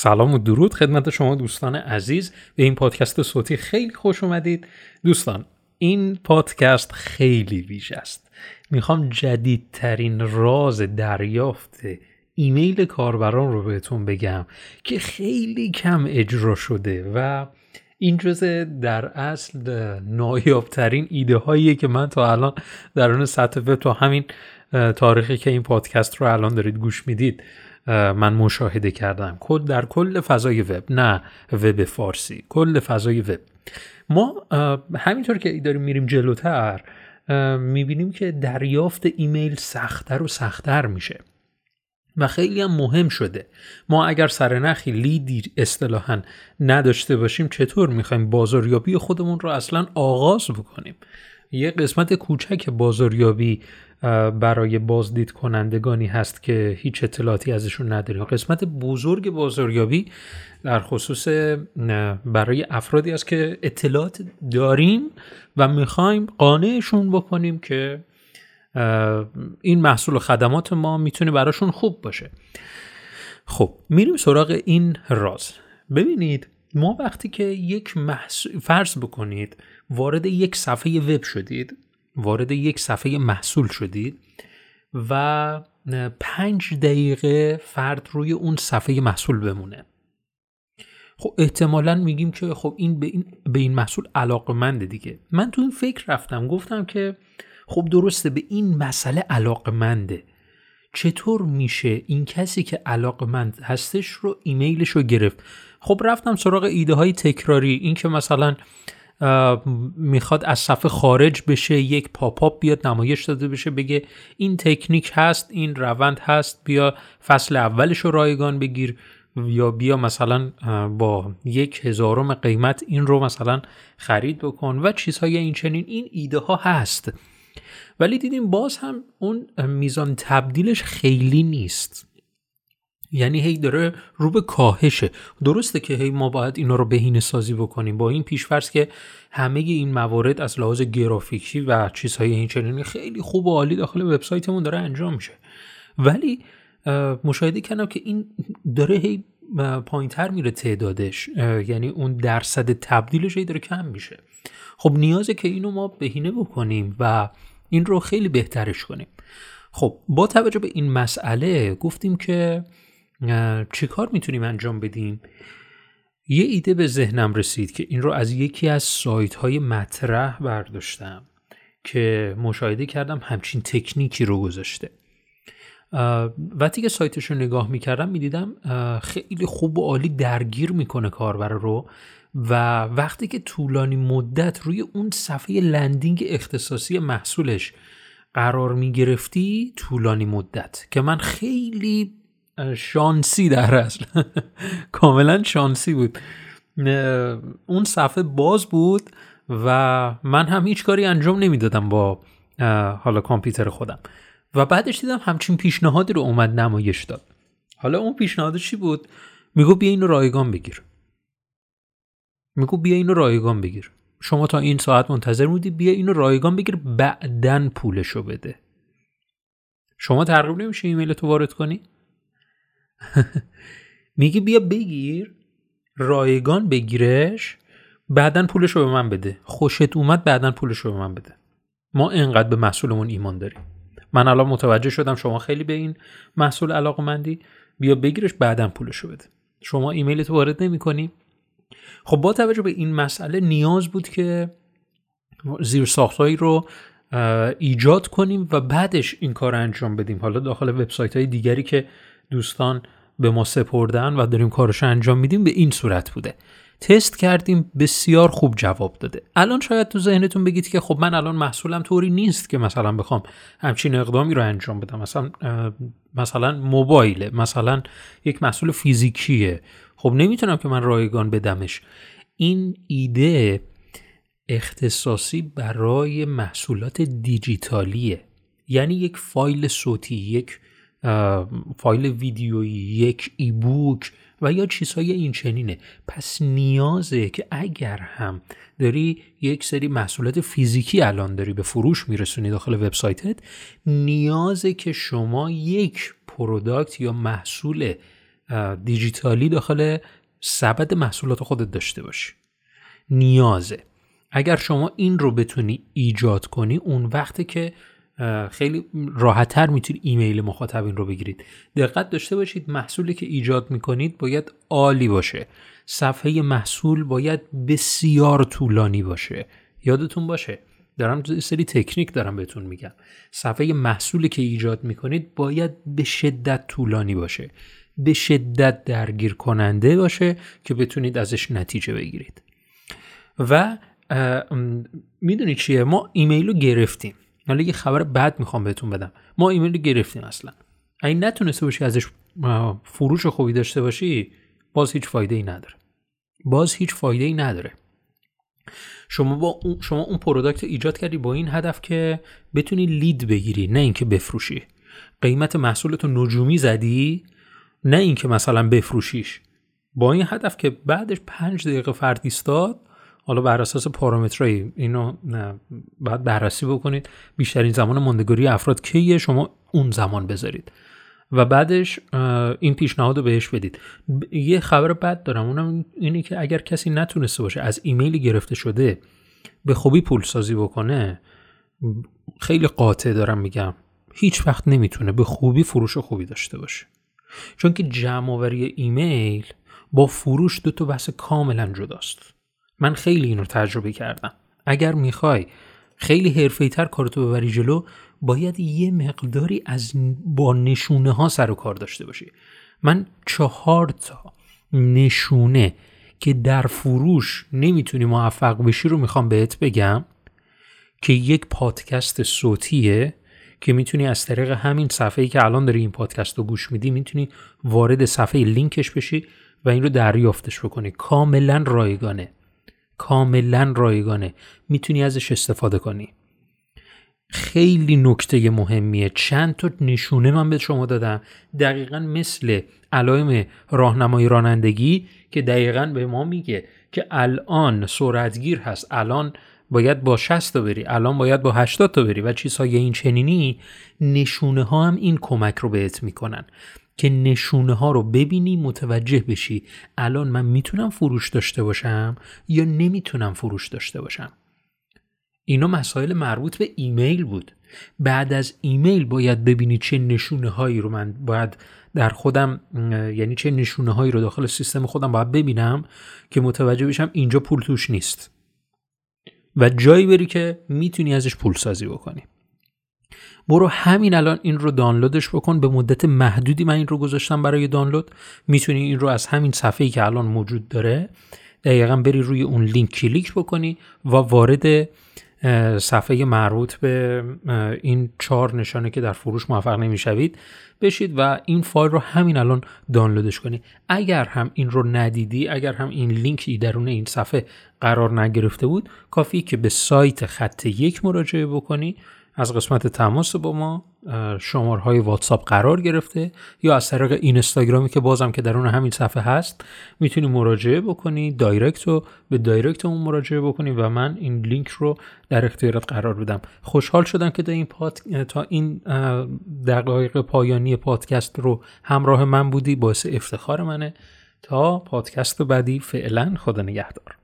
سلام و درود خدمت شما دوستان عزیز. به این پادکست صوتی خیلی خوش اومدید. دوستان این پادکست خیلی ویژه است. می‌خوام جدیدترین راز دریافت ایمیل کاربران رو بهتون بگم که خیلی کم اجرا شده و این جزء در اصل نایابترین ایده هاییه که من تا الان در اون سطح وب تا همین تاریخی که این پادکست رو الان دارید گوش می‌دید. من مشاهده کردم. کل در کل فضای وب نه وب فارسی. کل فضای وب. ما همینطور که داریم میریم جلوتر می‌بینیم که دریافت ایمیل سختتر و سختتر میشه و خیلی هم مهم شده. ما اگر سرنخی لیدی اصطلاحا نداشته باشیم چطور می‌خوایم بازاریابی خودمون رو اصلا آغاز بکنیم؟ یه قسمت کوچک بازاریابی برای بازدید کنندگانی هست که هیچ اطلاعاتی ازشون نداریم. قسمت بزرگ بازاریابی در خصوص برای افرادی است که اطلاعات داریم و می‌خوایم قانعشون بکنیم که این محصول و خدمات ما می‌تونه براشون خوب باشه. خب میریم سراغ این راز. ببینید ما وقتی که یک محصول فرض بکنید وارد یک صفحه وب شدید وارد یک صفحه محصول شدید و پنج دقیقه فرد روی اون صفحه محصول بمونه. خب احتمالا میگیم که خب این به این, به این محصول علاقمنده دیگه. من تو این فکر رفتم گفتم که خب درسته به این مسئله علاقمنده. چطور میشه این کسی که علاقمند هستش رو ایمیلش رو گرفت؟ خب رفتم سراغ ایده های تکراری این که مثلا می‌خواد از صفحه خارج بشه یک پاپاپ بیاد نمایش داده بشه بگه این تکنیک هست این روند هست بیا فصل اولش رو رایگان بگیر یا بیا مثلا با یک هزارم قیمت این رو مثلا خرید بکن و چیزهای این چنین این ایده ها هست. ولی دیدیم باز هم اون میزان تبدیلش خیلی نیست. یعنی هی داره رو به کاهشه. درسته که هی ما باید اینا رو بهینه سازی بکنیم. با این پیشفرض که همه این موارد از لحاظ گرافیکی و چیزهای این چنینی خیلی خوب و عالی داخل وبسایتمون داره انجام میشه. ولی مشاهده کردم که این داره هی پایین تر میره تعدادش. یعنی اون درصد تبدیلش هی داره کم میشه. خب نیازه که اینو ما بهینه بکنیم و این رو خیلی بهترش کنیم. خب با توجه به این مسئله گفتیم که چه کار می‌تونیم انجام بدیم؟ یه ایده به ذهنم رسید که این رو از یکی از سایت های مطرح برداشتم که مشاهده کردم همچین تکنیکی رو گذاشته. وقتی که سایتش رو نگاه می‌کردم می‌دیدم خیلی خوب و عالی درگیر می‌کنه کاربر رو و وقتی که طولانی مدت روی اون صفحه لندینگ اختصاصی محصولش قرار می‌گرفتی طولانی مدت که من خیلی شانسی در اصل کاملا شانسی بود. اون صفحه باز بود و من هم هیچ کاری انجام نمی‌دادم با حالا کامپیوتر خودم. و بعدش دیدم همچین پیشنهادی رو اومد نمایش داد. حالا اون پیشنهاد چی بود؟ میگو بیا اینو رایگان بگیر. میگو بیا اینو رایگان بگیر. شما تا این ساعت منتظر بودی بیا اینو رایگان بگیر بعدن پولشو بده. شما ترغیب نمیشه ایمیل تو وارد کنی؟ میگی بیا بگیر رایگان بگیرش بعدا پولش رو به من بده. خوشت اومد بعدا پولش رو به من بده. ما انقدر به محصولمون ایمان داریم. من الان متوجه شدم شما خیلی به این محصول علاقه مندی بیا بگیرش بعدا پولش رو بده. شما ایمیل تو وارد نمی کنی خب با توجه به این مسئله نیاز بود که زیر ساختهایی رو ایجاد کنیم و بعدش این کار انجام بدیم. حالا داخل وبسایت های دیگری که دوستان به ما سپردن و داریم کارش انجام میدیم به این صورت بوده. تست کردیم بسیار خوب جواب داده. الان شاید تو ذهنتون بگید که خب من الان محصولم طوری نیست که مثلا بخوام همچین اقدامی رو انجام بدم. مثلا مثلا موبایله مثلا یک محصول فیزیکیه. خب نمی‌تونم که من رایگان بدمش. این ایده اختصاصی برای محصولات دیجیتالیه. یعنی یک فایل صوتی یک فایل ویدیویی یک ای بوک. و یا چیزهای این چنینه. پس نیازه که اگر هم داری یک سری محصولات فیزیکی الان داری به فروش میرسونی داخل وبسایتت نیازه که شما یک product یا محصول دیجیتالی داخل سبد محصولات خودت داشته باشی. نیازه. اگر شما این رو بتونی ایجاد کنی اون وقتی که خیلی راحتتر می‌تونید ایمیل مخاطبین رو بگیرید. دقت داشته باشید محصولی که ایجاد می‌کنید باید عالی باشه. صفحه محصول باید بسیار طولانی باشه. یادتون باشه دارم سری تکنیک دارم بهتون میگم. صفحه محصولی که ایجاد می‌کنید باید به شدت طولانی باشه. به شدت درگیر کننده باشه که بتونید ازش نتیجه بگیرید. و می‌دونید چیه؟ ما ایمیل رو گرفتیم. حالا یه خبر بد می‌خوام بهتون بدم. ما ایمیل رو گرفتیم اصلا. اگه نتونسته باشی ازش فروش خوبی داشته باشی باز هیچ فایده ای نداره. باز هیچ فایده ای نداره. شما با اون شما اون پروداکت ایجاد کردی با این هدف که بتونی لید بگیری نه اینکه بفروشی. قیمت محصولتو نجومی زدی نه اینکه مثلا بفروشیش. با این هدف که بعدش پنج دقیقه فرد ایستاد حالا بر اساس پارامترایی اینو باید بررسی بکنید. بیشترین زمان ماندگاری افراد کیه؟ شما اون زمان بذارید. و بعدش این پیشنهاد رو بهش بدید. یه خبر بد دارم. اونم اینه که اگر کسی نتونسته باشه از ایمیلی گرفته شده به خوبی پول سازی بکنه خیلی قاطع دارم میگم هیچ وقت نمی‌تونه به خوبی فروش خوبی داشته باشه. چون که جمع آوری ایمیل با فروش دو تا بحث کاملا جداست. من خیلی این تجربه کردم. اگر می‌خوای خیلی حرفه تر کارتو ببری جلو باید یه مقداری از با نشونه ها سر و کار داشته باشی. من چهار تا نشونه که در فروش نمی‌تونی موفق بشی رو می‌خوام بهت بگم که یک پادکست صوتیه که می‌تونی از طریق همین صفحه‌ای که الان داری این پادکست رو گوش میدی می‌تونی وارد صفحه لینکش بشی و این رو دریافتش بکنی. کاملا رایگانه. کاملا رایگانه. می‌تونی ازش استفاده کنی. خیلی نکته مهمیه. چند تا نشونه من به شما دادم. دقیقا مثل علائم راهنمای رانندگی که دقیقا به ما میگه که الان سرعتگیر هست. الان باید با 60 تا بری. الان باید با 80 تا بری و چیزهای این چنینی نشونه ها هم این کمک رو بهت می‌کنن. که نشونه ها رو ببینی متوجه بشی الان من می‌تونم فروش داشته باشم یا نمی‌تونم فروش داشته باشم؟ اینا مسائل مربوط به ایمیل بود. بعد از ایمیل باید ببینی چه نشونه هایی رو من باید در خودم یعنی چه نشونه هایی رو داخل سیستم خودم باید ببینم که متوجه بشم اینجا پول توش نیست. و جایی بری که می‌تونی ازش پول سازی بکنی. برو همین الان این رو دانلودش بکن. به مدت محدودی من این رو گذاشتم برای دانلود. می‌تونی این رو از همین صفحه‌ای که الان موجود داره دقیقا بری روی اون لینک کلیک بکنی و وارد صفحه مربوط به این چهار نشانه که در فروش موفق نمی‌شوید بشید و این فایل رو همین الان دانلودش کنی. اگر هم این رو ندیدی اگر هم این لینکی درون این صفحه قرار نگرفته بود کافی که به سایت خط یک مراجعه بکنی. از قسمت تماس با ما شمارهای واتساپ قرار گرفته یا از طریق اینستاگرامی که بازم که درون همین صفحه هست می‌تونی مراجعه بکنی direct رو به direct اون مراجعه بکنی و من این لینک رو در اختیارت قرار بدم. خوشحال شدم که تا این, پاد... تا این دقایق پایانی پادکست رو همراه من بودی باعث افتخار منه. تا پادکست بعدی فعلا خدا نگهدار.